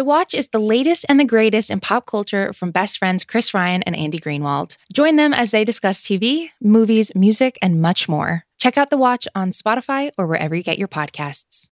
The Watch is the latest and the greatest in pop culture from best friends Chris Ryan and Andy Greenwald. Join them as they discuss TV, movies, music, and much more. Check out The Watch on Spotify or wherever you get your podcasts.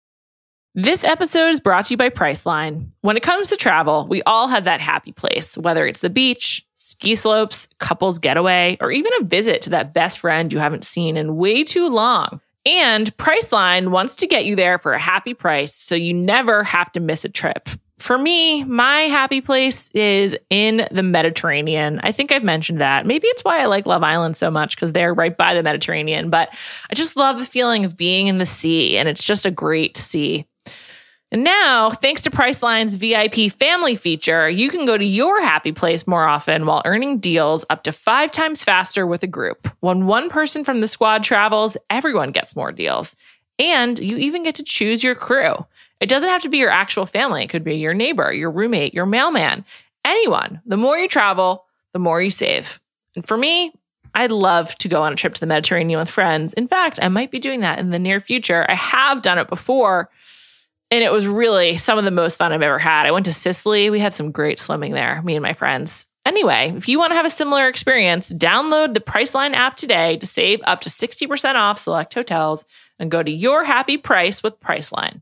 This episode is brought to you by Priceline. When it comes to travel, we all have that happy place, whether it's the beach, ski slopes, couples getaway, or even a visit to that best friend you haven't seen in way too long. And Priceline wants to get you there for a happy price so you never have to miss a trip. For me, my happy place is in the Mediterranean. I think I've mentioned that. Maybe it's why I like Love Island so much because they're right by the Mediterranean, but I just love the feeling of being in the sea and it's just a great sea. And now, thanks to Priceline's VIP family feature, you can go to your happy place more often while earning deals up to five times faster with a group. When one person from the squad travels, everyone gets more deals. And you even get to choose your crew. It doesn't have to be your actual family, it could be your neighbor, your roommate, your mailman, anyone. The more you travel, the more you save. And for me, I'd love to go on a trip to the Mediterranean with friends. In fact, I might be doing that in the near future. I have done it before and it was really some of the most fun I've ever had. I went to Sicily. We had some great swimming there, me and my friends. Anyway, if you want to have a similar experience, download the Priceline app today to save up to 60% off select hotels and go to your happy price with Priceline.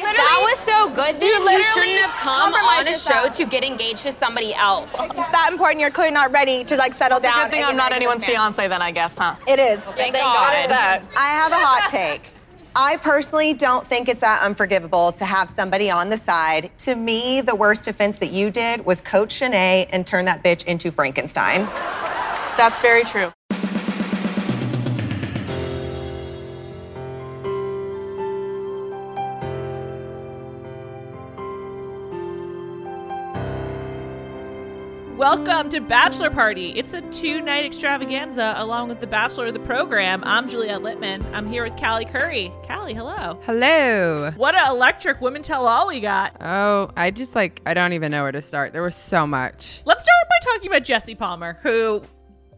That was so good. Then you, shouldn't have come on a show to get engaged to somebody else. It's that important. You're clearly not ready to like settle It's a down. good thing I'm not anyone's fiance then, I guess, huh? It is. Thank God. that. I have a hot take. I personally don't think it's that unforgivable to have somebody on the side. To me, the worst offense that you did was coach Shanae and turn that bitch into Frankenstein. That's very true. Welcome to Bachelor Party. It's a two night extravaganza along with the Bachelor of the program. I'm Juliet Litman. I'm here with Callie Curry. Callie, hello. Hello. What a electric women tell all we got. Oh, I just like I don't even know where to start. There was so much. Let's start by talking about Jesse Palmer, who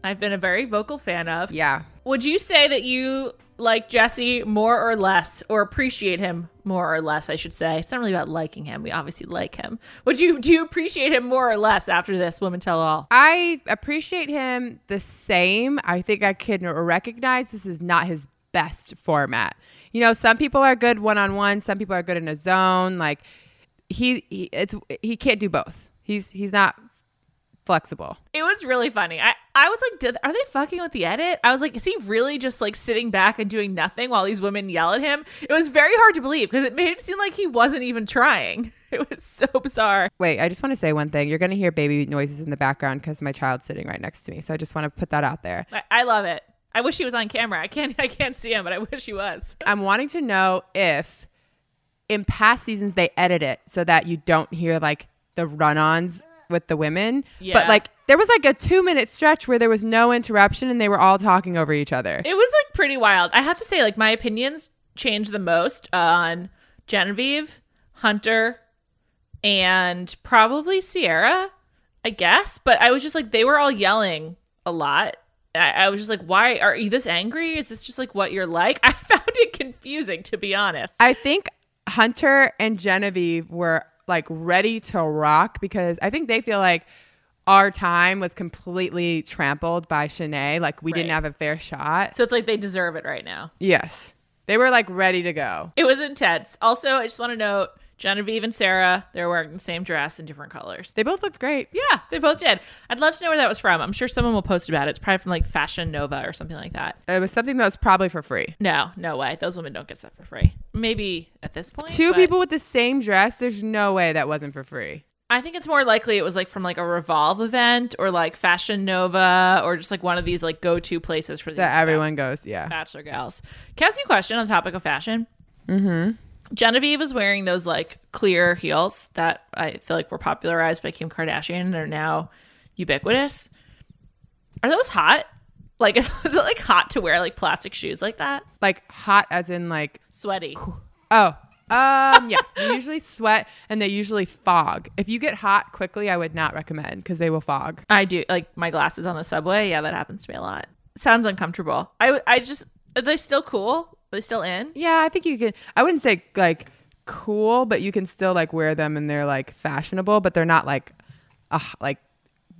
I've been a very vocal fan of. Yeah. Would you say that you like Jesse more or less, or appreciate him more or less? I should say. It's not really about liking him. We obviously like him. Would you do you appreciate him more or less after this woman Tell All? I appreciate him the same. I think I can recognize this is not his best format. You know, some people are good one on one, some people are good in a zone. Like he, he it's he can't do both. He's he's not flexible. It was really funny. I, I was like, Did, are they fucking with the edit? I was like, is he really just like sitting back and doing nothing while these women yell at him? It was very hard to believe because it made it seem like he wasn't even trying. It was so bizarre. Wait, I just want to say one thing. You're going to hear baby noises in the background because my child's sitting right next to me. So I just want to put that out there. I, I love it. I wish he was on camera. I can't I can't see him, but I wish he was. I'm wanting to know if in past seasons they edit it so that you don't hear like the run-ons with the women. Yeah. But like there was like a 2-minute stretch where there was no interruption and they were all talking over each other. It was like pretty wild. I have to say, like my opinions changed the most on Genevieve, Hunter, and probably Sierra, I guess. But I was just like, they were all yelling a lot. I, I was just like, why are you this angry? Is this just like what you're like? I found it confusing, to be honest. I think Hunter and Genevieve were like ready to rock because I think they feel like our time was completely trampled by Shanae. Like we didn't have a fair shot. so it's like they deserve it right now. yes. They were like ready to go. It was intense. Also, I just want to note Genevieve and Sarah, they're wearing the same dress in different colors. They both looked great. Yeah, they both did. I'd love to know where that was from. I'm sure someone will post about it. It's probably from like Fashion Nova or something like that. It was something that was probably for free. No, no way. Those women don't get stuff for free. Maybe at this point. Two but people with the same dress, there's no way that wasn't for free. I think it's more likely it was like from like a Revolve event or like Fashion Nova or just like one of these like go to places for That everyone goes, yeah. bachelor gals. Can I ask you a question on the topic of fashion? Mm-hmm. Genevieve was wearing those like clear heels that I feel like were popularized by Kim Kardashian and are now ubiquitous. Are those hot? Like, is it like hot to wear like plastic shoes like that? Like hot as in like Sweaty. oh. Um yeah, they usually sweat and they usually fog. If you get hot quickly, I would not recommend because they will fog. I do like my glasses on the subway. Yeah, that happens to me a lot. Sounds uncomfortable. I I just are they still cool? Are still in? Yeah, I think you can. I wouldn't say like cool, but you can still like wear them and they're like fashionable, but they're not like, uh, like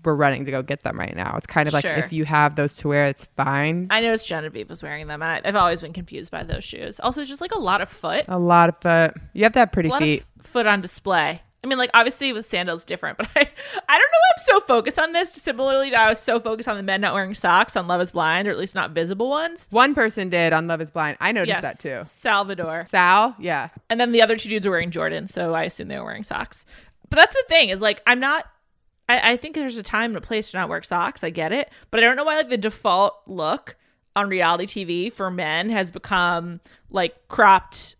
we're running to go get them right now. It's kind of like Sure. if you have those to wear, it's fine. I noticed Genevieve was wearing them, and I, I've always been confused by those shoes. Also, it's just like a lot of foot, A lot of foot. You have to have pretty a lot feet. of foot on display. I mean, like obviously with sandals different, but I I don't know why I'm so focused on this. Similarly, I was so focused on the men not wearing socks on Love Is Blind, or at least not visible ones. One person did on Love Is Blind. I noticed Yes, that too. Salvador. Sal, yeah. And then the other two dudes were wearing Jordan, so I assume they were wearing socks. But that's the thing is like I'm not. I, I think there's a time and a place to not wear socks. I get it, but I don't know why like the default look on reality TV for men has become like cropped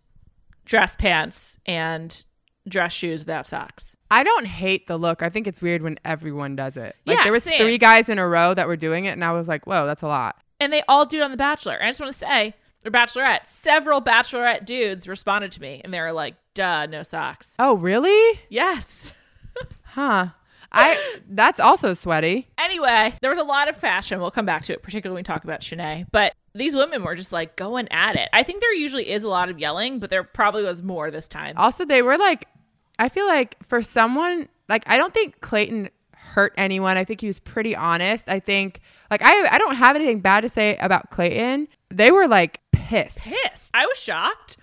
dress pants and dress shoes without socks. I don't hate the look. I think it's weird when everyone does it. Like Yeah, there was same. three guys in a row that were doing it, and I was like, whoa, that's a lot. And they all do it on The Bachelor. And I just want to say, or Bachelorette, several Bachelorette dudes responded to me, and they were like, "Duh, no socks." Oh, really? Yes. Huh. I that's also sweaty. Anyway, there was a lot of fashion. We'll come back to it, particularly when we talk about Shanae. But these women were just like going at it. I think there usually is a lot of yelling, but there probably was more this time. Also, they were like, I feel like for someone like I don't think Clayton hurt anyone. I think he was pretty honest. I think like I I don't have anything bad to say about Clayton. They were like pissed. Pissed. I was shocked.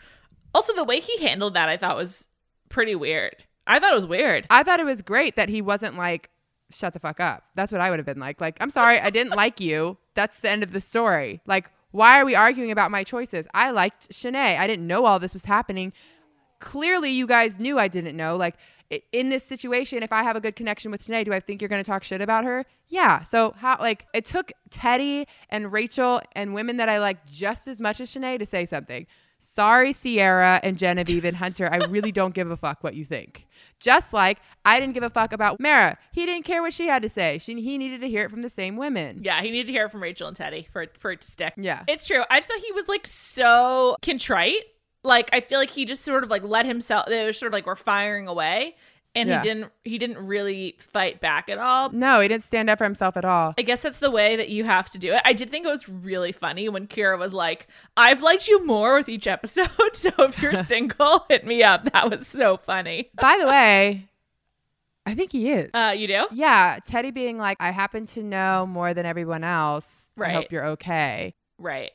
Also, the way he handled that, I thought was pretty weird. I thought it was weird. I thought it was great that he wasn't like shut the fuck up. That's what I would have been like. Like, I'm sorry, I didn't like you. That's the end of the story. Like, why are we arguing about my choices? I liked Shanae. I didn't know all this was happening. Clearly, you guys knew I didn't know. Like, in this situation, if I have a good connection with Shanae, do I think you're going to talk shit about her? Yeah. So, how, like, it took Teddi and Rachel and women that I like just as much as Shanae to say something. Sorry, Sierra and Genevieve and Hunter. I really don't give a fuck what you think. Just like I didn't give a fuck about Mara. He didn't care what she had to say. She, he needed to hear it from the same women. Yeah, he needed to hear it from Rachel and Teddi for it, for it to stick. Yeah. It's true. I just thought he was like so contrite. Like I feel like he just sort of like let himself they were sort of like we're firing away and Yeah. he didn't he didn't really fight back at all. No, he didn't stand up for himself at all. I guess that's the way that you have to do it. I did think it was really funny when Kira was like, I've liked you more with each episode. So if you're single, hit me up. That was so funny. By the way, I think he is. Uh, you do? Yeah, Teddi being like, I happen to know more than everyone else. Right. I hope you're okay. Right.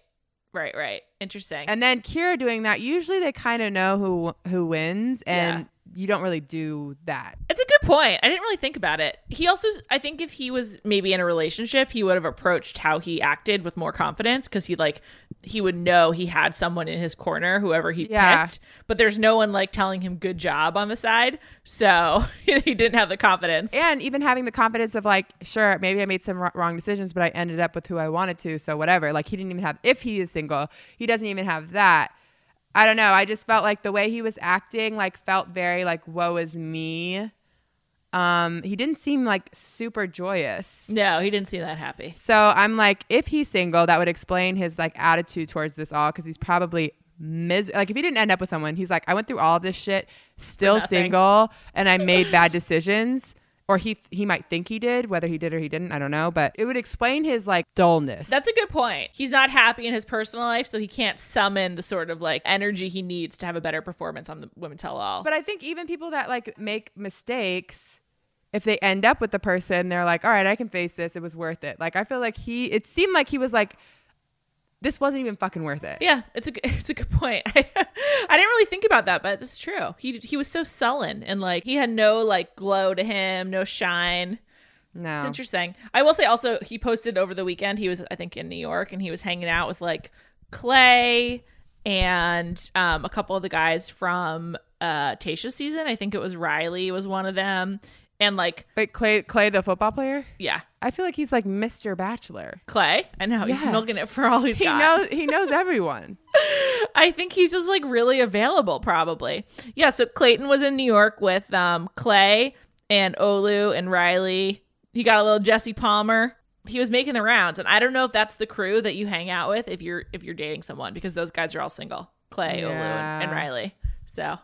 Right, right. Interesting. And then Kira doing that. Usually they kind of know who who wins, and Yeah. you don't really do that. It's a good point. I didn't really think about it. He also, I think, if he was maybe in a relationship, he would have approached how he acted with more confidence because he like he would know he had someone in his corner, whoever he Yeah. picked. But there's no one like telling him good job on the side, so he didn't have the confidence. And even having the confidence of like, sure, maybe I made some wr- wrong decisions, but I ended up with who I wanted to, so whatever. Like he didn't even have. If he is single, he doesn't even have that. I don't know. I just felt like the way he was acting, like, felt very like, "Woe is me." Um, he didn't seem like super joyous. no, he didn't seem that happy. So I'm like, if he's single, that would explain his like attitude towards this all because he's probably mis like if he didn't end up with someone, he's like, I went through all this shit, still single, and I made bad decisions. Or he he might think he did, whether he did or he didn't, I don't know. But it would explain his like dullness. That's a good point. He's not happy in his personal life, so he can't summon the sort of like energy he needs to have a better performance on the Women Tell All. But I think even people that like make mistakes, if they end up with the person, they're like, all right, I can face this. It was worth it. Like I feel like he, it seemed like he was like, this wasn't even fucking worth it. Yeah, it's a it's a good point. I, I didn't really think about that, but it's true. He he was so sullen and like he had no like glow to him, no shine. No. It's interesting. I will say also he posted over the weekend. He was I think in New York and he was hanging out with like Clay and um, a couple of the guys from uh, Tayshia's season. I think it was Riley was one of them. And like, Wait, Clay, Clay, the football player. yeah, I feel like he's like Mr. Bachelor. Clay. I know he's milking it for all he's He got. knows. He knows everyone. I think he's just like really available, probably. Yeah. So Clayton was in New York with um, Clay and Olu and Riley. He got a little Jesse Palmer. He was making the rounds, and I don't know if that's the crew that you hang out with if you're if you're dating someone because those guys are all single. Clay, Olu, and, and Riley. So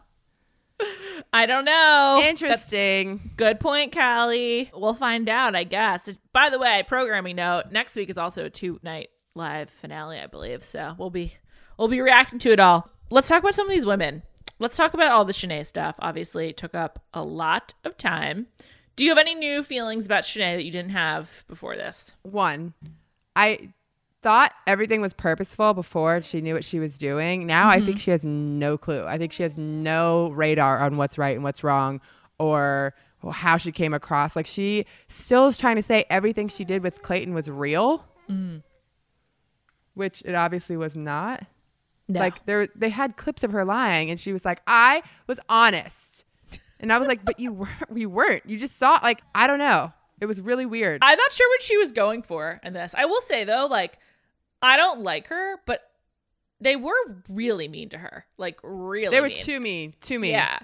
I don't know. That's- Interesting. Good point, Callie. We'll find out, I guess. By the way, programming note: next week is also a two-night live finale, I believe. So we'll be we'll be reacting to it all. Let's talk about some of these women. Let's talk about all the Shanae stuff. Obviously, it took up a lot of time. Do you have any new feelings about Shanae that you didn't have before this? One, I thought everything was purposeful before she knew what she was doing. Now I think mm-hmm. she has no clue. I think she has no radar on what's right and what's wrong or how she came across. Like she still is trying to say everything she did with Clayton was real, mm. which it obviously was not. No. Like there, they had clips of her lying, and she was like, "I was honest," and I was like, "But you weren't. you weren't. You just saw like I don't know. It was really weird." I'm not sure what she was going for in this. I will say though, like I don't like her, but they were really mean to her. Like really, they were mean. too mean, too mean. Yeah.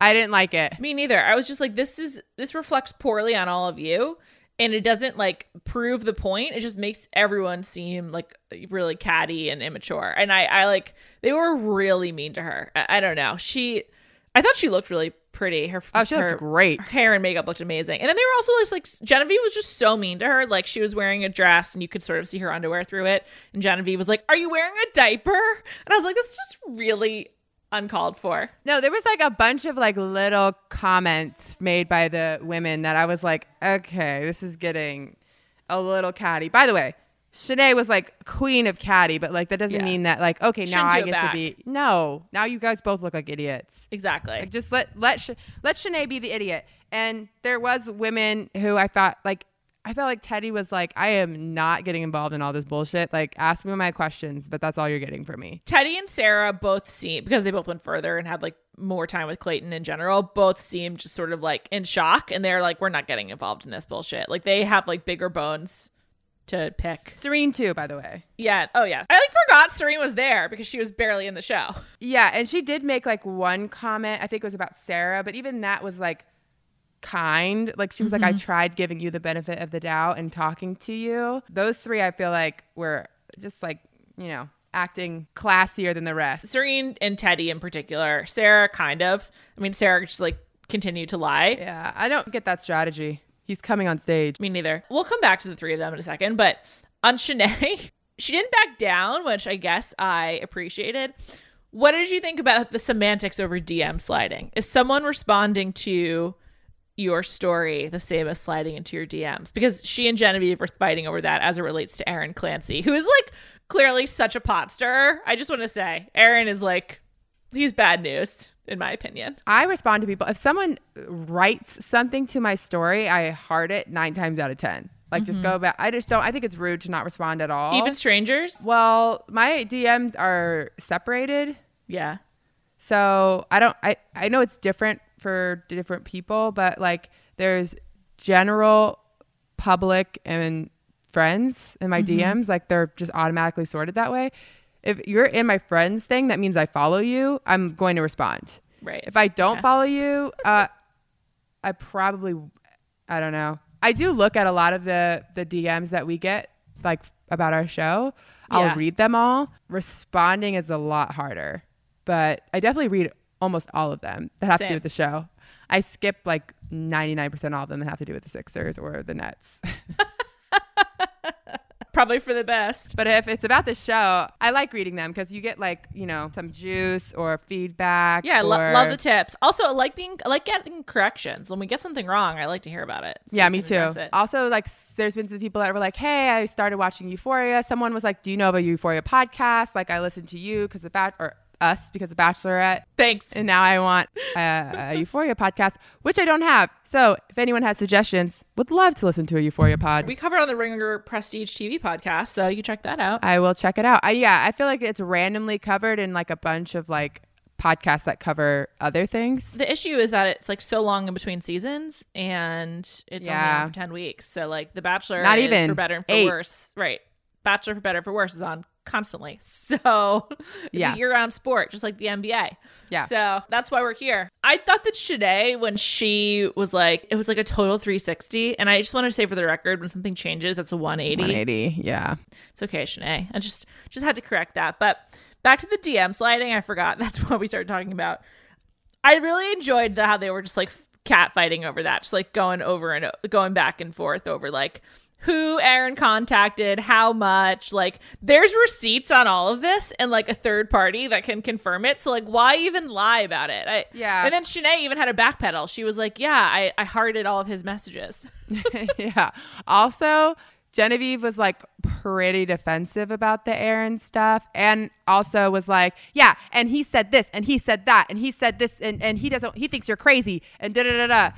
I didn't like it. Me neither. I was just like, this is this reflects poorly on all of you, and it doesn't like prove the point. It just makes everyone seem like really catty and immature. And I, I like they were really mean to her. I, I don't know. She, I thought she looked really pretty. Her Oh, she looked great. Her hair and makeup looked amazing. And then they were also just like Genevieve was just so mean to her. Like she was wearing a dress and you could sort of see her underwear through it. And Genevieve was like, "Are you wearing a diaper?" And I was like, "That's just really uncalled for." No, there was like a bunch of like little comments made by the women that I was like, okay, this is getting a little catty. By the way, Shanae was like queen of catty, but like that doesn't Yeah. mean that like okay, now Shouldn't I get back. to be no. Now you guys both look like idiots. Exactly. Like just let let Sh- let Shanae be the idiot. And there was women who I thought like I felt like Teddi was like, I am not getting involved in all this bullshit. Like ask me my questions, but that's all you're getting from me. Teddi and Sarah both seem because they both went further and had like more time with Clayton in general, both seem just sort of like in shock and they're like, We're not getting involved in this bullshit. Like they have like bigger bones to pick. Serene too, by the way. Yeah. Oh yeah. I like forgot Serene was there because she was barely in the show. Yeah, and she did make like one comment. I think it was about Sarah, but even that was like kind. Like she was like, I mm-hmm. tried giving you the benefit of the doubt and talking to you. Those three, I feel like were just like you know acting classier than the rest. Serene and Teddi in particular. Sarah kind of. I mean Sarah just like continued to lie. Yeah, I don't get that strategy. He's coming on stage. Me neither. We'll come back to the three of them in a second, but on Shanae, she didn't back down, which I guess I appreciated. What did you think about the semantics over DM sliding? Is someone responding to your story the same as sliding into your DMs? Because she and Genevieve were fighting over that as it relates to Aaron Clancy, who is like clearly such a pot stirrer. I just want to say, Aaron is like, he's bad news, in my opinion. I respond to people. If someone writes something to my story, I heart it nine times out of ten. Like just go back. I just don't. I think it's rude to not respond at all. Even strangers? well, my DMs are separated. Yeah. So I don't I, I know it's different for different people, but like there's general public and friends in my Mm-hmm. DMs, like they're just automatically sorted that way. If you're in my friends thing, that means I follow you, I'm going to respond. Right. If I don't Okay. follow you, uh I probably I don't know. I do look at a lot of the the DMs that we get like about our show. I'll Yeah. read them all. Responding is a lot harder, but I definitely read almost all of them that have to do with the show. I skip like 99% all of them that have to do with the Sixers or the Nets. Probably for the best. but if it's about the show, I like reading them because you get like, you know, some juice or feedback. Yeah, I lo- or- love the tips. Also, I like being I like getting corrections. When we get something wrong, I like to hear about it. so yeah, me too. Also, like, there's been some people that were like, "Hey, I started watching Euphoria." Someone was like, "Do you know about Euphoria podcast?" Like, I listened to you because the bat or us because the Bachelorette, Thanks. and now I want a, a Euphoria podcast, which I don't have. So, if anyone has suggestions, would love to listen to a Euphoria pod. we covered on the Ringer Prestige TV podcast, so you check that out. I will check it out. I, yeah, I feel like it's randomly covered in like a bunch of like podcasts that cover other things. The issue is that it's like so long in between seasons and it's Yeah. only on for 10 weeks. So like The Bachelor Not is even. for better and for Eight. worse. Right. Bachelor for better for worse is on constantly. So it's Yeah. a year round sport, just like the NBA. Yeah. So that's why we're here. I thought that Shanae, when she was like, it was like a total 360. And I just want to say for the record, when something changes, that's a 180. 180. Yeah. It's okay, Shanae. I just just had to correct that. But back to the DM sliding, I forgot. That's what we started talking about. I really enjoyed the, how they were just like cat fighting over that, just like going over and going back and forth over like who Aaron contacted, how much. Like, there's receipts on all of this, and like a third party that can confirm it. So like, why even lie about it? I, Yeah. And then Shanae even had a backpedal. She was like, "Yeah, I I hearted all of his messages." yeah. Also, Genevieve was like pretty defensive about the Aaron stuff and also was like, yeah, and he said this and he said that and he said this and, and he doesn't, he thinks you're crazy and da da da da.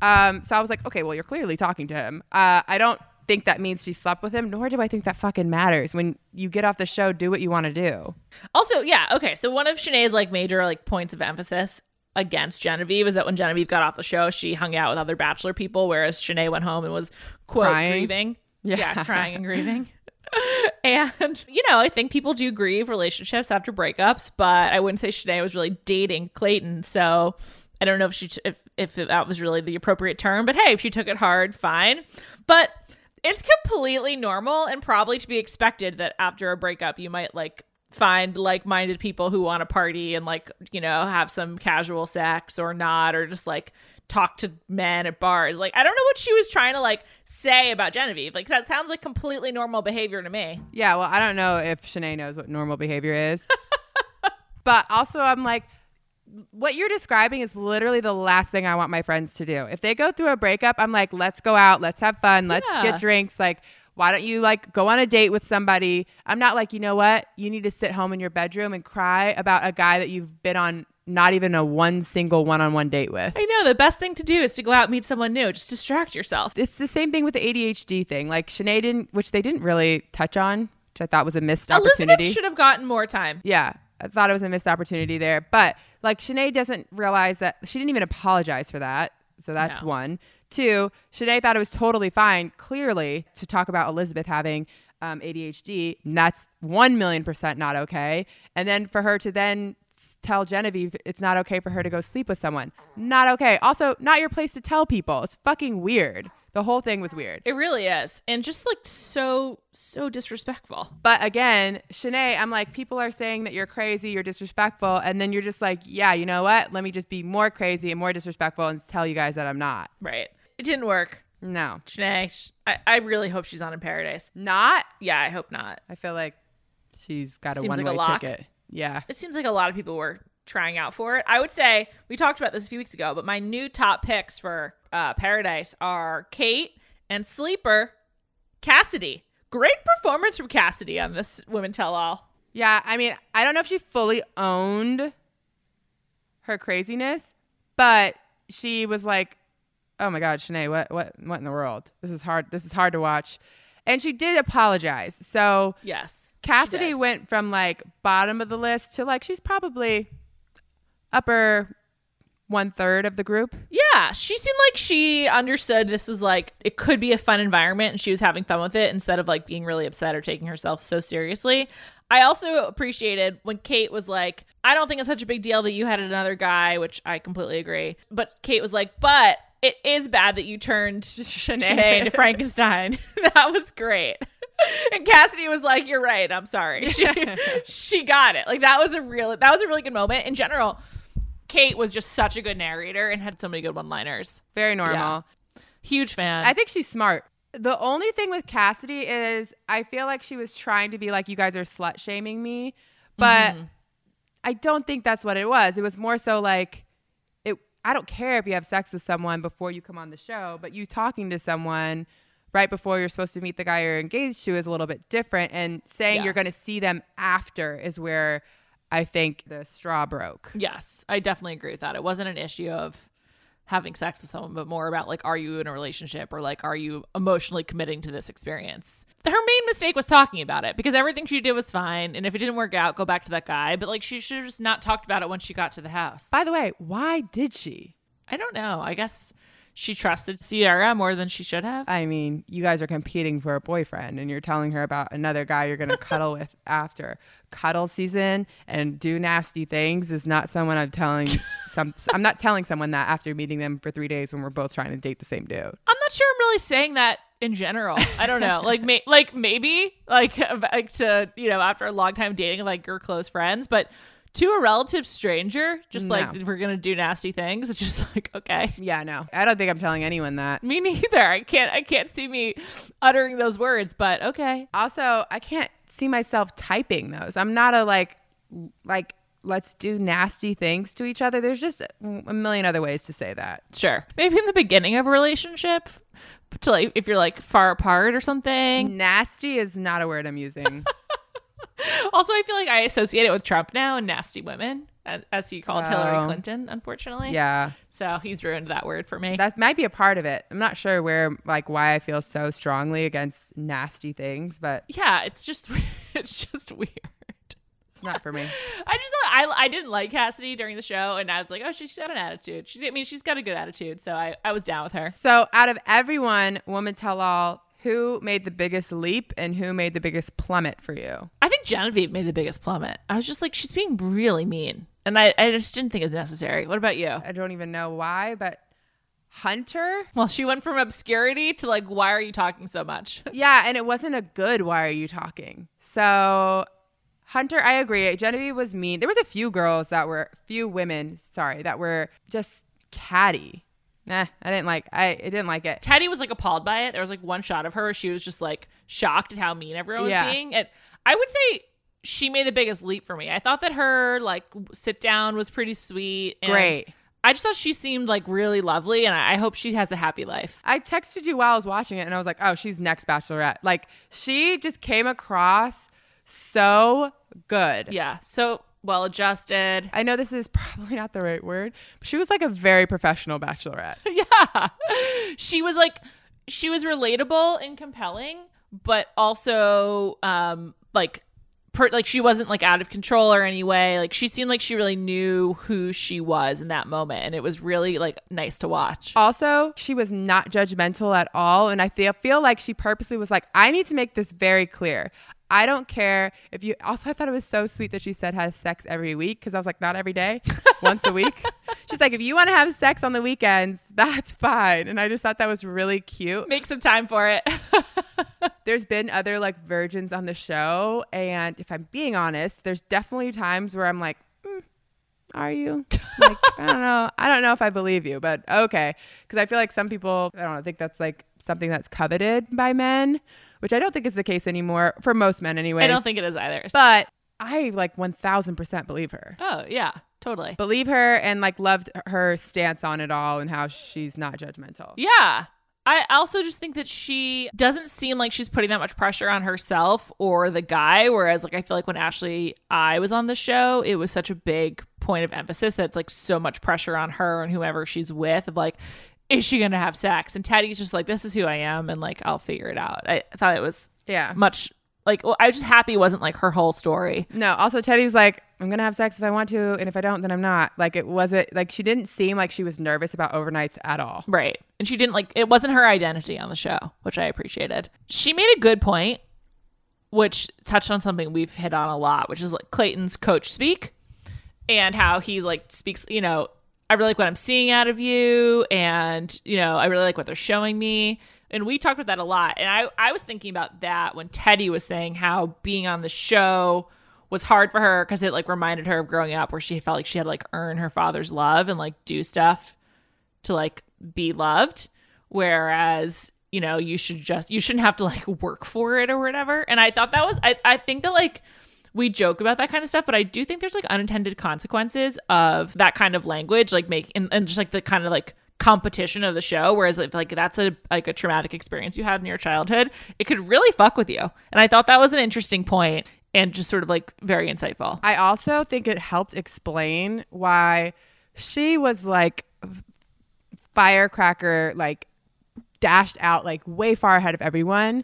Um, so I was like, okay, well, you're clearly talking to him. Uh, I don't think that means she slept with him, nor do I think that fucking matters. When you get off the show, do what you want to do. Also, yeah, okay. So one of Shanae's like major like points of emphasis against Genevieve is that when Genevieve got off the show, she hung out with other bachelor people, whereas Shanae went home and was quote Crying? grieving. Yeah. crying and grieving. and you know, I think people do grieve relationships after breakups, but I wouldn't say Shanae was really dating Clayton. So I don't know if she t- if if that was really the appropriate term. But hey, if she took it hard, fine. But it's completely normal and probably to be expected that after a breakup you might like find like-minded people who want to party and like you know have some casual sex or not or just like talk to men at bars. Like i don't know what she was trying to like say about genevieve. Like that sounds like completely normal behavior to me. Yeah, well, I don't know if Shanae knows what normal behavior is. but also, I'm like, what you're describing is literally the last thing I want my friends to do. If they go through a breakup, I'm like, let's go out, let's have fun, let's Yeah. get drinks. Like, why don't you like go on a date with somebody? I'm not like, you know what? You need to sit home in your bedroom and cry about a guy that you've been on not even a one single one on one date with. i know the best thing to do is to go out and meet someone new just distract yourself It's the same thing with the ADHD thing. Like, Shanae didn't, which they didn't really touch on, which I thought was a missed elizabeth opportunity. should have gotten more time Yeah, I thought it was a missed opportunity there. But like Shanae doesn't realize that she didn't even apologize for that. So that's No. one. Two, Shanae thought it was totally fine, clearly, to talk about Elizabeth having um, ADHD. And that's 1 million percent not okay. And then for her to then tell Genevieve it's not okay for her to go sleep with someone. Not okay. Also, not your place to tell people. It's fucking weird. The whole thing was weird. it really is and just like so so disrespectful But again, Shanae, I'm like, people are saying that you're crazy, you're disrespectful, and then you're just like, yeah, you know what? Let me just be more crazy and more disrespectful and tell you guys that I'm not. right it didn't work No, Janae, sh- I, I really hope she's on in paradise not. yeah i hope not I feel like she's got a Seems like one way lock. ticket. Yeah. it seems like a lot of people were trying out for it. I would say we talked about this a few weeks ago, but my new top picks for uh, Paradise are Kate and Sleeper Cassidy. Great performance from Cassidy on this Women Tell All. Yeah. I mean, I don't know if she fully owned her craziness, but she was like, oh my God, Shanae, what, what, what in the world? This is hard. This is hard to watch. And she did apologize. So, Yes. Cassidy went from like bottom of the list to like she's probably upper one third of the group. Yeah, she seemed like she understood this was like it could be a fun environment and she was having fun with it instead of like being really upset or taking herself so seriously. I also appreciated when Kate was like, I don't think it's such a big deal that you had another guy, which I completely agree. But Kate was like, but it is bad that you turned Shanae. Shanae into Frankenstein. that was great. And Cassidy was like, "You're right. I'm sorry." She, she got it. Like that was a real that was a really good moment. In general, Kate was just such a good narrator and had so many good one-liners. Very normal. Huge fan. I think she's smart. The only thing with Cassidy is I feel like she was trying to be like you guys are slut shaming me, but mm-hmm. I don't think that's what it was. It was more so like it I don't care if you have sex with someone before you come on the show, but you talking to someone right before you're supposed to meet the guy you're engaged to is a little bit different and saying Yeah. you're going to see them after is where I think the straw broke. yes, I definitely agree with that. It wasn't an issue of having sex with someone, but more about like, are you in a relationship or like, are you emotionally committing to this experience? Her main mistake was talking about it because everything she did was fine. And if it didn't work out, go back to that guy. But like, she should have just not talked about it once she got to the house. By the way, why did she? I don't know. I guess she trusted Sierra more than she should have. I mean, you guys are competing for a boyfriend and you're telling her about another guy you're going to cuddle with after. Cuddle season and do nasty things is not someone I'm telling some I'm not telling someone that after meeting them for 3 days when we're both trying to date the same dude. I'm not sure I'm really saying that in general. I don't know. like may- like maybe like like to, you know, after a long time dating like your close friends, but to a relative stranger, just like we're gonna do nasty things. It's just like okay. Yeah, no. I don't think I'm telling anyone that. Me neither. I can't. I can't see me uttering those words. But okay. Also, I can't see myself typing those. I'm not a like like let's do nasty things to each other. There's just a million other ways to say that. Sure. Maybe in the beginning of a relationship, to like if you're like far apart or something. Nasty is not a word I'm using. Also, I feel like I associate it with Trump now and nasty women, as, as he called Hillary Oh. Clinton. Unfortunately. yeah. So he's ruined that word for me. That might be a part of it. I'm not sure where like why I feel so strongly against nasty things, but yeah, it's just it's just weird. it's not for me. I just thought I I didn't like Cassidy during the show, and I was like, oh, she's got an attitude. She's I mean, she's got a good attitude, so I I was down with her. So, out of everyone, woman tell all, who made the biggest leap and who made the biggest plummet for you? I think Genevieve made the biggest plummet. I was just like, she's being really mean, and I I just didn't think it was necessary. What about you? I don't even know why, but Hunter? Well, she went from obscurity to like, why are you talking so much? Yeah, and it wasn't a good why are you talking? So Hunter, I agree. Genevieve was mean. There was a few girls that were few women, sorry, that were just catty. Nah, I didn't like I, I didn't like it. Teddi was like appalled by it. There was like one shot of her where she was just like shocked at how mean everyone was Yeah. being. And I would say she made the biggest leap for me. I thought that her like sit down was pretty sweet. And Great. I just thought she seemed like really lovely, and I I hope she has a happy life. I texted you while I was watching it and I was like, "Oh, she's next bachelorette." Like she just came across so good. Yeah, so well adjusted. I know this is probably not the right word, but she was like a very professional bachelorette. yeah, she was like she was relatable and compelling, but also um like. Per, like she wasn't like out of control or any way like she seemed like she really knew who she was in that moment and it was really like nice to watch Also, she was not judgmental at all. And I feel, feel like she purposely was like, I need to make this very clear. I don't care if you. Also, I thought it was so sweet that she said have sex every week because I was like, not every day, once a week. She's like, if you want to have sex on the weekends, that's fine. And I just thought that was really cute. make some time for it There's been other like virgins on the show. And if I'm being honest, there's definitely times where I'm like, "Mm, are you? Like, I don't know. I don't know if I believe you, but okay. Because I feel like some people, I don't know, think that's like something that's coveted by men, which I don't think is the case anymore for most men, anyway. i don't think it is either But I like 1000% believe her. oh yeah totally Believe her and like loved her stance on it all and how she's not judgmental. Yeah. I also just think that she doesn't seem like she's putting that much pressure on herself or the guy. Whereas, like, I feel like when Ashley I was on the show, it was such a big point of emphasis that it's like so much pressure on her and whoever she's with of like, is she going to have sex? And Teddi's just like, this is who I am. And like, I'll figure it out. I thought it was Yeah. much like, well, I was just happy it wasn't like her whole story. No, also Teddi's like, I'm gonna have sex if I want to, and if I don't, then I'm not. Like it wasn't like she didn't seem like she was nervous about overnights at all. Right. And she didn't like it wasn't her identity on the show, which I appreciated. She made a good point, which touched on something we've hit on a lot, which is like Clayton's coach speak and how he's like speaks, you know, I really like what I'm seeing out of you and, you know, I really like what they're showing me. And we talked about that a lot. And I, I was thinking about that when Teddi was saying how being on the show was hard for her because it like reminded her of growing up where she felt like she had to like earn her father's love and like do stuff to like be loved whereas you know you should just you shouldn't have to like work for it or whatever and i thought that was i, I think that like we joke about that kind of stuff but i do think there's like unintended consequences of that kind of language like make and, and just like the kind of like competition of the show whereas if like that's a like a traumatic experience you had in your childhood it could really fuck with you and i thought that was an interesting point and just sort of like very insightful I also think it helped explain why she was like firecracker, like dashed out like way far ahead of everyone.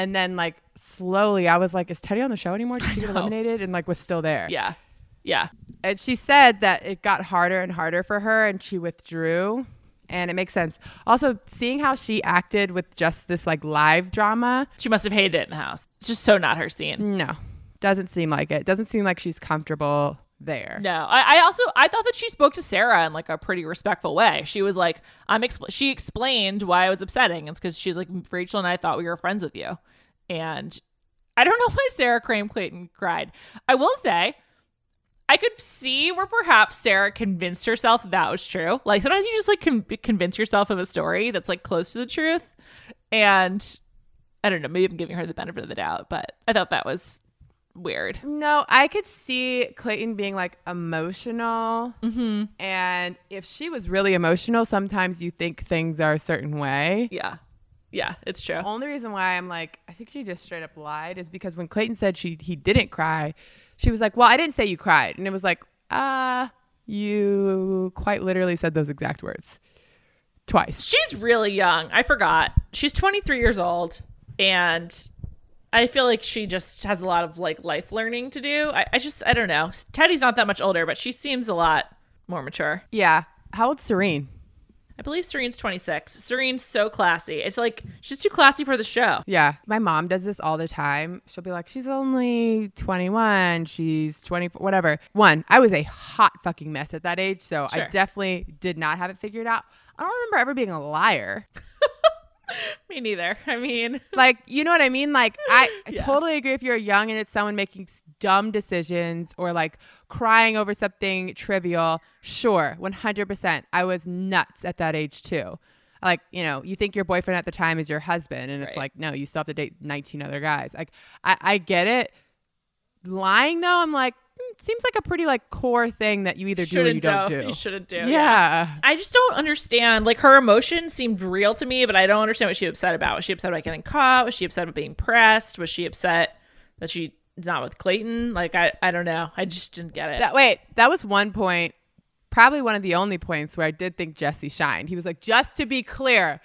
And then like slowly I was like, is Teddi on the show anymore? Did she get eliminated? And like was still there. Yeah. Yeah. And she said that it got harder and harder for her and she withdrew. And it makes sense. Also, seeing how she acted with just this like live drama, She must have hated it in the house. It's just so not her scene. no, doesn't seem like it. Doesn't seem like she's comfortable there. No, I, I also I thought that she spoke to Sarah in like a pretty respectful way. She was like, "I'm." Expl-, she explained why it was upsetting. It's because she's like, Rachel and I thought we were friends with you, and I don't know why Sarah Crane Clayton cried. I will say, I could see where perhaps Sarah convinced herself that, was true. Like sometimes you just like con- convince yourself of a story that's like close to the truth, and I don't know. Maybe I'm giving her the benefit of the doubt, but I thought that was weird. No, I could see Clayton being like emotional. Mm-hmm. And if she was really emotional, sometimes you think things are a certain way. Yeah, yeah, it's true. Only reason why I'm like, I think she just straight up lied is because when Clayton said she he didn't cry, she was like, "Well, I didn't say you cried," and it was like, "Ah, you quite literally said those exact words twice." She's really young. I forgot. She's 23 years old, and I feel like she just has a lot of like life learning to do. I, I just, I don't know. Teddi's not that much older, but she seems a lot more mature. Yeah. How old's Serene? I believe Serene's 26. Serene's so classy. It's like she's too classy for the show. Yeah. My mom does this all the time. She'll be like, she's only 21. She's 20, whatever. One, I was a hot fucking mess at that age. So Sure. I definitely did not have it figured out. I don't remember ever being a liar. Me neither. I mean, like you know what i mean? Like i I Yeah. totally agree if you're young and it's someone making dumb decisions or like crying over something trivial sure 100% i was nuts at that age too. Like you know you think your boyfriend at the time is your husband and it's like no you still have to date 19 other guys. Like i, I get it. Lying though i'm like seems like a pretty like core thing that you either do or you don't do You shouldn't do. yeah. I just don't understand. Like her emotion seemed real to me, but I don't understand what she was upset about. Was she upset about getting caught? Was she upset about being pressed? Was she upset that she's not with Clayton? Like I, I don't know. I just didn't get it. That wait, that was one point, probably one of the only points where I did think Jesse shined. He was like, just to be clear,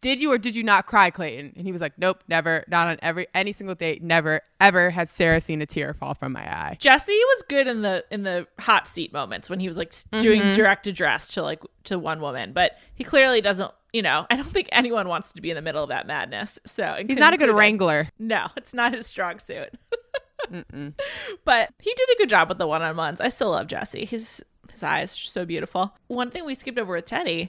did you or did you not cry, Clayton? And he was like, nope, never, not on every any single date, never, ever has Sarah seen a tear fall from my eye. Jesse was good in the in the hot seat moments when he was like doing Mm-hmm. direct address to like to one woman, but he clearly doesn't. You know, I don't think anyone wants to be in the middle of that madness. So He's not a good wrangler. No, it's not his strong suit. but he did a good job with the one on ones. I still love Jesse. His his eyes are so beautiful. One thing we skipped over with Teddi,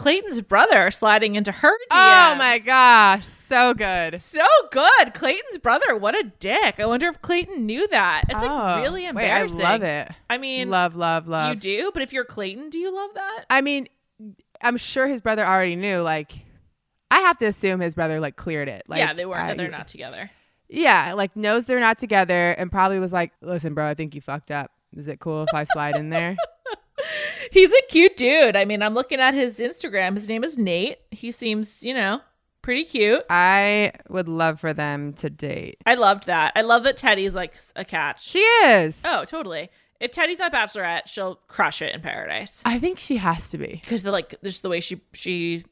Clayton's brother sliding into her. Oh my gosh, so good. So good. Clayton's brother, what a dick. I wonder if Clayton knew that. It's Oh, like really wait, I love it. I mean, Love, love, love. you do, but if you're Clayton, do you love that? I mean, I'm sure his brother already knew. Like, I have to assume his brother like cleared it. Like, yeah, they were. I- they're not together. Yeah, like knows they're not together and probably was like, listen, bro, I think you fucked up. Is it cool if I slide in there? He's a cute dude. I mean, I'm looking at his Instagram. His name is Nate. He seems, you know, pretty cute. I would love for them to date. I loved that. I love that Teddi's like a catch. She is. oh, totally. If Teddi's not Bachelorette, she'll crush it in Paradise I think she has to be. because the like just the way she she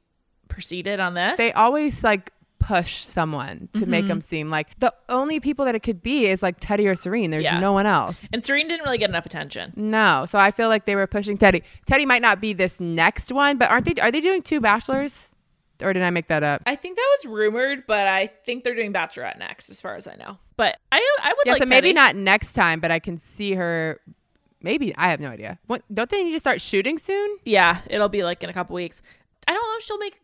proceeded on this. They always like push someone to make Mm-hmm. them seem like the only people that it could be is like Teddi or Serene. There's Yeah. no one else. and Serene didn't really get enough attention. No, so I feel like they were pushing Teddi. Teddi might not be this next one, but aren't they? Are they doing two bachelors? Or did I make that up? I think that was rumored, but I think they're doing Bachelorette next, as far as I know. But I I would Yeah, like so maybe Teddi. not next time, but I can see her. Maybe I have no idea. What, don't they need to start shooting soon? Yeah, it'll be like in a couple weeks. I don't know if she'll make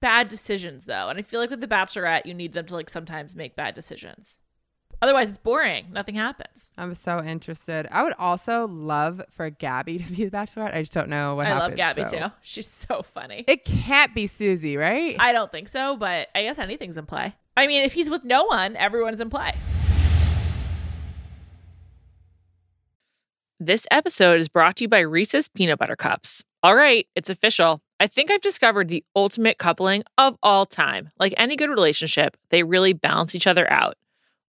bad decisions though, and I feel like with the Bachelorette, you need them to like sometimes make bad decisions. Otherwise, it's boring. Nothing happens. I'm so interested. I would also love for Gabby to be the Bachelorette. I just don't know what I happens. love Gabby so. too. She's so funny. It can't be Susie, right? I don't think so, but I guess anything's in play. I mean, if he's with no one, everyone's in play. This episode is brought to you by Reese's Peanut Butter Cups. All right, it's official. I think I've discovered the ultimate coupling of all time. Like any good relationship, they really balance each other out.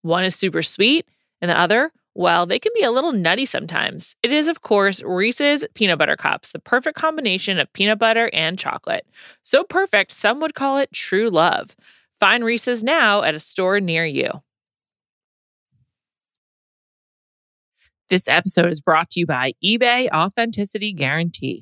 One is super sweet, and the other Well, they can be a little nutty sometimes. It is, of course, Reese's Peanut Butter Cups, the perfect combination of peanut butter and chocolate. So perfect, some would call it true love. Find Reese's now at a store near you. This episode is brought to you by eBay Authenticity Guarantee.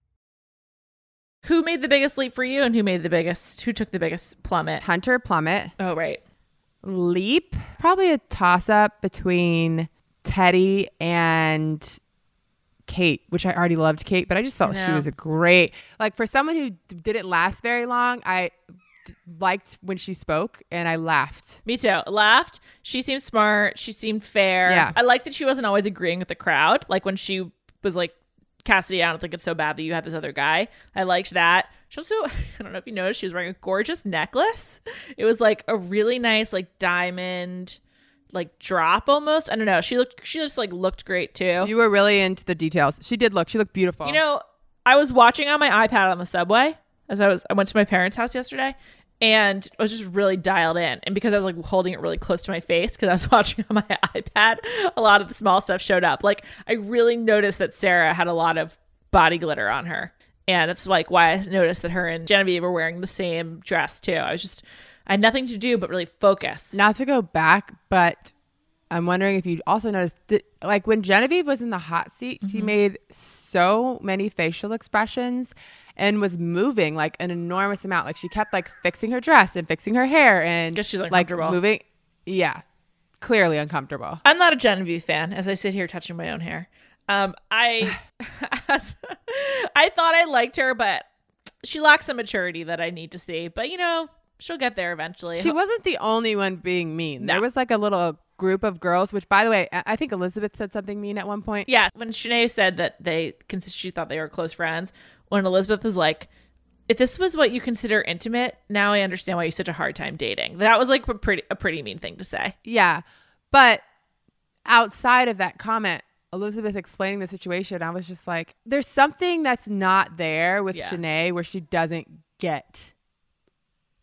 Who made the biggest leap for you and who made the biggest, who took the biggest plummet? Hunter Plummet. Oh, right. Leap. Probably a toss up between Teddi and Kate, which I already loved Kate, but I just felt I she was a great, like for someone who d- didn't last very long, I d- liked when she spoke and I laughed. Me too. Laughed. She seemed smart. She seemed fair. Yeah. I like that she wasn't always agreeing with the crowd. Like when she was like, Cassidy, I don't think it's so bad that you had this other guy. I liked that. She also, I don't know if you noticed, she was wearing a gorgeous necklace. It was like a really nice, like diamond, like drop almost. I don't know. She looked, she just like looked great too. You were really into the details. She did look, she looked beautiful. You know, I was watching on my iPad on the subway as I was I went to my parents' house yesterday and I was just really dialed in. And because I was like holding it really close to my face because I was watching on my iPad, a lot of the small stuff showed up. Like I really noticed that Sarah had a lot of body glitter on her. And it's like why I noticed that her and Genevieve were wearing the same dress too. I was just I had nothing to do but really focus. not to go back, but I'm wondering if you also noticed that, like when Genevieve was in the hot seat, she mm-hmm. made so many facial expressions and was moving like an enormous amount. Like she kept like fixing her dress and fixing her hair and Guess she's like uncomfortable. moving. Yeah, clearly uncomfortable. I'm not a Genevieve fan as I sit here touching my own hair. Um, I I thought I liked her, but she lacks some maturity that I need to see. But you know, she'll get there eventually. She wasn't the only one being mean. No. There was like a little group of girls, which by the way, I think Elizabeth said something mean at one point. yeah, when Shanae said that they she thought they were close friends, when Elizabeth was like, "If this was what you consider intimate, now I understand why you have such a hard time dating." That was like a pretty a pretty mean thing to say. Yeah. But outside of that comment, Elizabeth explaining the situation, I was just like, there's something that's not there with Yeah. Shanae where she doesn't get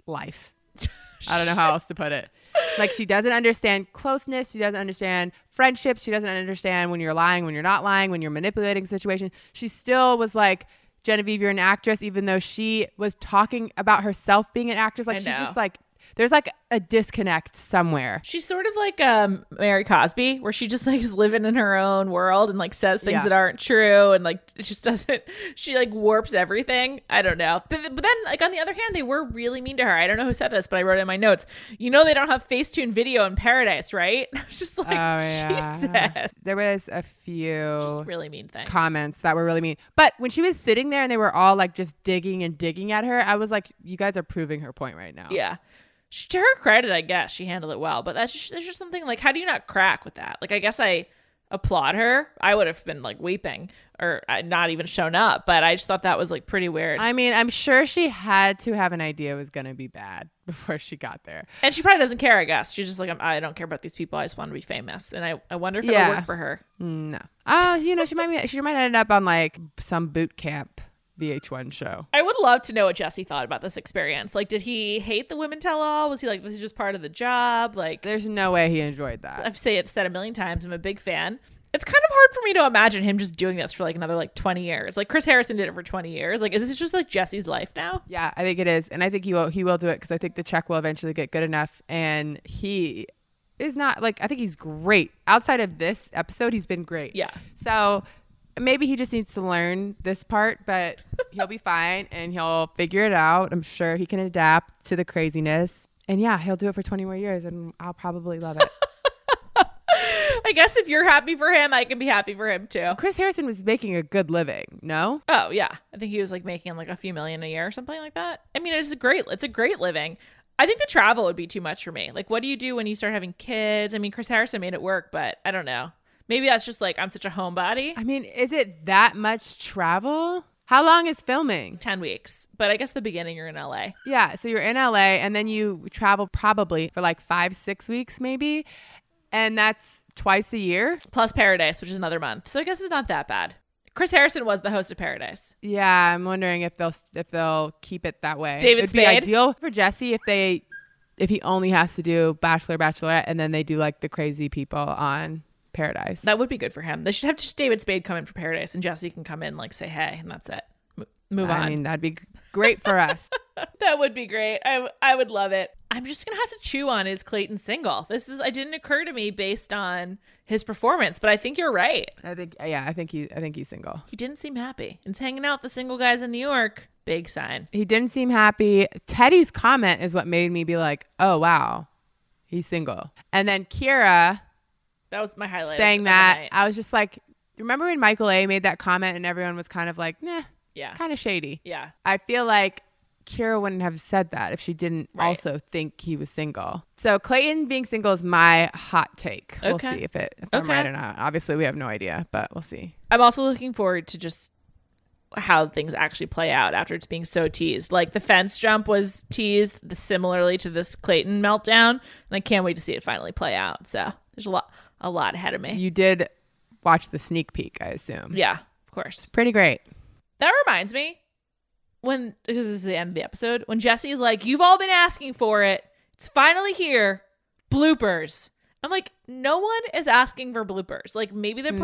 life. I don't know how else to put it. Like she doesn't understand closeness. She doesn't understand friendships. She doesn't understand when you're lying, when you're not lying, when you're manipulating situation. She still was like, Genevieve, you're an actress, even though she was talking about herself being an actress. Like she just like, there's like a disconnect somewhere. She's sort of like um Mary Cosby, where she just like is living in her own world and like says things Yeah. that aren't true and like it just doesn't. She like warps everything. I don't know, but but then like on the other hand, they were really mean to her. I don't know who said this, but I wrote in my notes. You know they don't have Facetune video in Paradise, right? I was just like, oh yeah. Jesus, There was a few just really mean things. comments that were really mean. But when she was sitting there and they were all like just digging and digging at her, I was like, you guys are proving her point right now. Yeah. She, to her credit, I guess she handled it well, but that's just, there's just something like, how do you not crack with that? Like, I guess I applaud her. I would have been like weeping or uh, not even shown up, but I just thought that was like pretty weird. I mean, I'm sure she had to have an idea it was going to be bad before she got there. and she probably doesn't care, I guess. She's just like, I'm, I don't care about these people. I just want to be famous. And I, I wonder if Yeah. it'll work for her. No. Oh, you know, she might be, she might end up on like some boot camp VH1 show. I would love to know what Jesse thought about this experience. Like, did he hate the women tell all? Was he like, this is just part of the job? Like, There's no way he enjoyed that. I've say it said a million times. I'm a big fan. It's kind of hard for me to imagine him just doing this for like another like 20 years. Like Chris Harrison did it for 20 years. Like, is this just like Jesse's life now? Yeah, I think it is, and I think he will. He will do it because I think the check will eventually get good enough, and he is not like I think he's great. Outside of this episode, he's been great. Yeah. So maybe he just needs to learn this part, but he'll be fine and he'll figure it out. I'm sure he can adapt to the craziness. And yeah, he'll do it for 20 more years and I'll probably love it. I guess if you're happy for him, I can be happy for him too. Chris Harrison was making a good living, no? Oh yeah, I think he was like making like a few million a year or something like that. I mean, it's a great, it's a great living. I think the travel would be too much for me. Like, what do you do when you start having kids? I mean, Chris Harrison made it work, but I don't know. Maybe that's just like I'm such a homebody. I mean, is it that much travel? How long is filming? 10 weeks, but I guess the beginning you're in LA. Yeah, so you're in LA and then you travel probably for like five, six weeks maybe. And that's twice a year. Plus Paradise, which is another month. So I guess it's not that bad. Chris Harrison was the host of Paradise. Yeah, I'm wondering if they'll if they'll keep it that way. David It'd be ideal for Jesse if they if he only has to do Bachelor, Bachelorette, and then they do like the crazy people on Paradise. That would be good for him. They should have just David Spade come in for Paradise and Jesse can come in like say hey and that's it. M- move I on. I mean, that'd be great for us. that would be great. I I would love it. I'm just gonna have to chew on his Clayton single. This is I didn't occur to me based on his performance, but I think you're right. I think yeah, I think he I think he's single. He didn't seem happy. And hanging out with the single guys in New York, big sign. He didn't seem happy. Teddi's comment is what made me be like, "Oh wow, he's single." And then Kira That was my highlight. saying that. I was just like, remember when Michael A made that comment and everyone was kind of like, "Nah, yeah, kind of shady." yeah. I feel like Kira wouldn't have said that if she didn't Right. also think he was single. So Clayton being single is my hot take. We'll see if it if I'm right or not. Obviously, we have no idea, but we'll see. I'm also looking forward to just how things actually play out after it's being so teased. Like the fence jump was teased the, similarly to this Clayton meltdown, and I can't wait to see it finally play out. So there's a lot, a lot ahead of me. You did watch the sneak peek, I assume. yeah, of course. Pretty great. That reminds me when because this is the end of the episode when Jesse's like, "You've all been asking for it. It's finally here." Bloopers. I'm like, no one is asking for bloopers. Like maybe the Nah.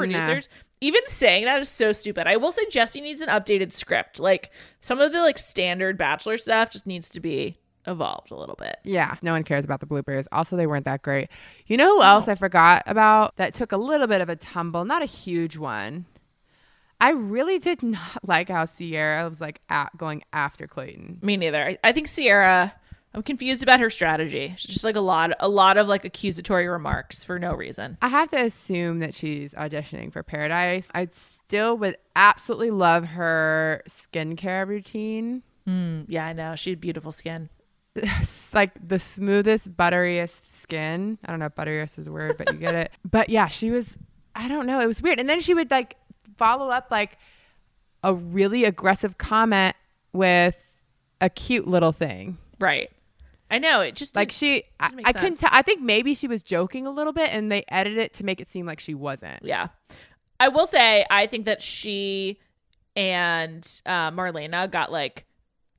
Even saying that is so stupid. I will say Jesse needs an updated script. Like some of the like standard Bachelor stuff just needs to be evolved a little bit. Yeah, no one cares about the bloopers. Also, they weren't that great. You know who else I forgot about that took a little bit of a tumble, not a huge one. I really did not like how Sierra was like at going after Clayton. Me neither. I, I think Sierra. I'm confused about her strategy. She's just like a lot, a lot of like accusatory remarks for no reason. I have to assume that she's auditioning for Paradise. I still would absolutely love her skincare routine. Mm, yeah, I know. She had beautiful skin. It's like the smoothest, butteriest skin. I don't know if butteriest is a word, but you get it. But yeah, she was, I don't know, it was weird. And then she would like follow up like a really aggressive comment with a cute little thing. Right. I know. It just Like she, I, I couldn't tell. I think maybe she was joking a little bit and they edited it to make it seem like she wasn't. Yeah. I will say, I think that she and uh, Marlena got like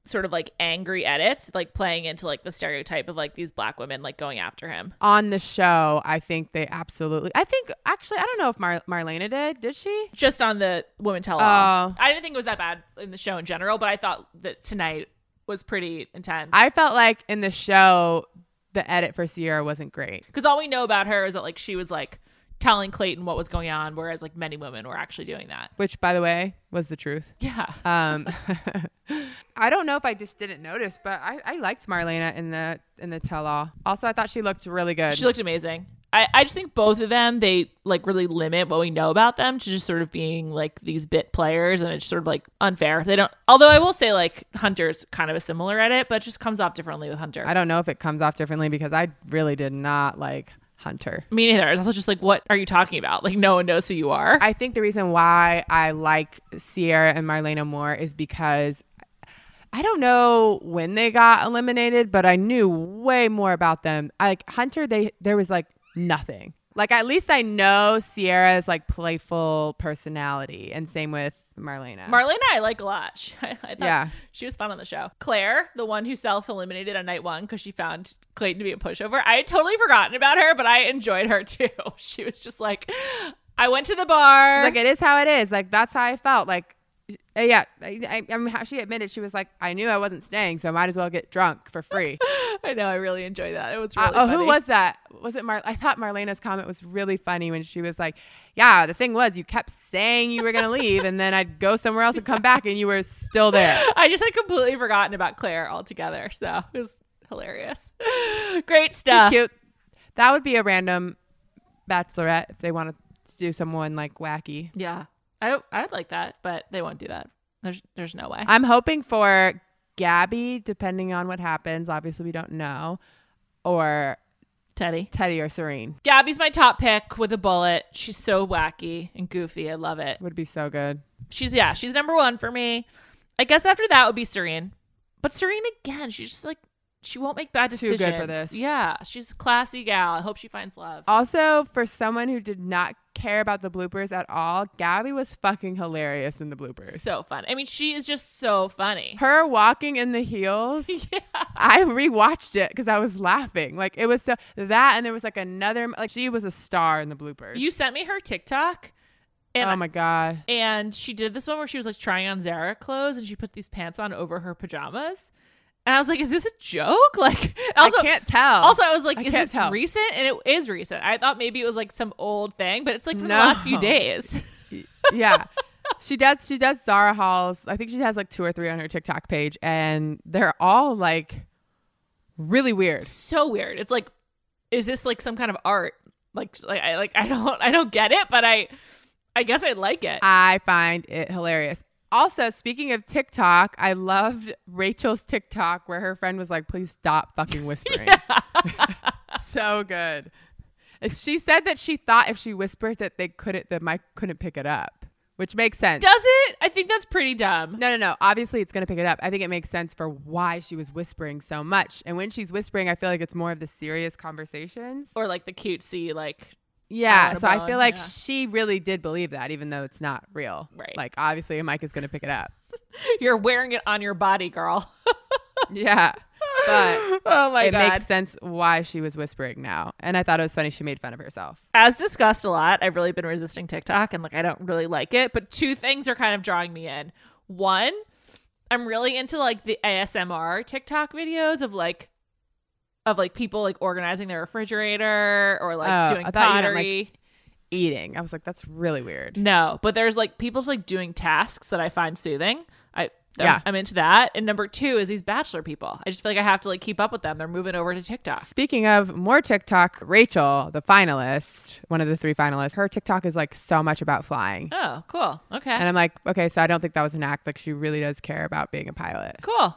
sort of like angry edits, like playing into like the stereotype of like these black women like going after him. On the show, I think they absolutely, I think actually, I don't know if Mar- Marlena did. Did she? Just on the women tell all. Oh. I didn't think it was that bad in the show in general, but I thought that tonight was pretty intense. I felt like in the show, the edit for Sierra wasn't great. Because all we know about her is that like she was like telling Clayton what was going on, whereas like many women were actually doing that. which by the way was the truth Yeah. um i don't know if i just didn't notice but i, I liked marlena in the in the tell-all also i thought she looked really good She looked amazing. I, I just think both of them, they like really limit what we know about them to just sort of being like these bit players and it's sort of like unfair. They don't, although I will say like Hunter's kind of a similar edit, but it just comes off differently with Hunter. i don't know if it comes off differently because i really did not like hunter Me neither. It's also just like, what are you talking about? Like, no one knows who you are. i think the reason why i like sierra and marlena more is because I don't know when they got eliminated, but I knew way more about them. Like Hunter, they there was like nothing. Like at least I know Sierra's like playful personality, and same with Marlena. Marlena, I like a lot. She, I, I thought Yeah. she was fun on the show. Claire, the one who self eliminated on night one because she found Clayton to be a pushover, I had totally forgotten about her, but I enjoyed her too. She was just like, I went to the bar. like it is how it is. Like that's how I felt. Like Uh, yeah, I, I, I mean, how she admitted she was like, I knew I wasn't staying, so I might as well get drunk for free. I know. I really enjoyed that. It was Uh, really oh, funny. who was that? Was it Mar? I thought Marlena's comment was really funny when she was like, "Yeah, the thing was, you kept saying you were gonna leave, and then I'd go somewhere else and come back, and you were still there." I just had completely forgotten about Claire altogether. So it was hilarious. Great She's stuff. cute. That would be a random bachelorette if they wanted to do someone like wacky. Yeah. I I'd like that, but they won't do that. There's there's no way. I'm hoping for Gabby, depending on what happens. Obviously, we don't know, or Teddi. Teddi or Serene Gabby's my top pick with a bullet. She's so wacky and goofy. I love it. would be so good. She's yeah, she's number one for me. I guess after that would be Serene. But Serene again, she's just like she won't make bad decisions. Too good for this. Yeah, she's a classy gal. I hope she finds love. Also, for someone who did not care about the bloopers at all, Gabby was fucking hilarious in the bloopers. So fun. I mean, she is just so funny. Her walking in the heels. yeah. I rewatched it because I was laughing. Like it was so that, and there was like another. Like she was a star in the bloopers. You sent me her TikTok. And oh my god! And she did this one where she was like trying on Zara clothes and she put these pants on over her pajamas. And I was like, is this a joke? Like, also, I can't tell. Also, I was like, I is this tell. recent? And it is recent. I thought maybe it was like some old thing, but it's like from the last few days. yeah. She does she does Zara hauls. I think she has like two or three on her TikTok page and they're all like really weird. so weird. It's like, is this like some kind of art? Like, like I like I don't I don't get it, but I I guess I like it. I find it hilarious. Also, speaking of TikTok, I loved Rachel's TikTok where her friend was like, "Please stop fucking whispering." so good. She said that she thought if she whispered that they couldn't, the mic couldn't pick it up, which makes sense. Does it? I think that's pretty dumb. No, no, no. Obviously, it's going to pick it up. I think it makes sense for why she was whispering so much. And when she's whispering, I feel like it's more of the serious conversations. Or like the cutesy like Yeah. So I feel like yeah. she really did believe that, even though it's not real. Right. Like, obviously, a mic is going to pick it up. you're wearing it on your body, girl. yeah. But oh my it god. makes sense why she was whispering now. And I thought it was funny she made fun of herself. As discussed a lot, I've really been resisting TikTok and like I don't really like it, but two things are kind of drawing me in. One, I'm really into like the ASMR TikTok videos of like of like people like organizing their refrigerator or like Oh, doing you meant, pottery. like, Eating. I was like, that's really weird. No, but there's like people's like doing tasks that I find soothing. I Yeah. I'm into that. And number two is these bachelor people. I just feel like I have to like keep up with them. They're moving over to TikTok. Speaking of more TikTok, Rachel, the finalist, one of the three finalists, her TikTok is like so much about flying. Oh, cool. Okay. And I'm like, okay, so I don't think that was an act. Like, she really does care about being a pilot. cool.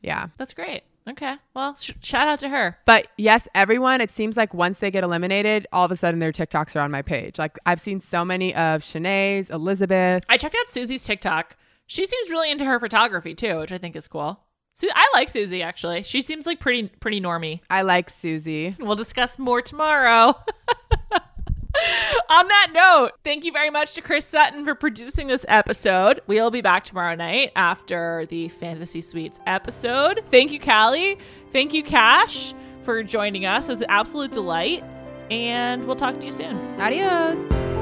Yeah. That's great. Okay. Well, sh- shout out to her. But yes, everyone, it seems like once they get eliminated, all of a sudden their TikToks are on my page. Like, I've seen so many of Shanae's, Elizabeth. I checked out Susie's TikTok. She seems really into her photography too, which I think is cool. Su- I like Susie actually. She seems like pretty pretty normy. I like Susie. We'll discuss more tomorrow. On that note, thank you very much to Chris Sutton for producing this episode. We'll be back tomorrow night after the Fantasy Suites episode. Thank you, Callie. Thank you, Cash, for joining us. It was an absolute delight. And we'll talk to you soon. Adios.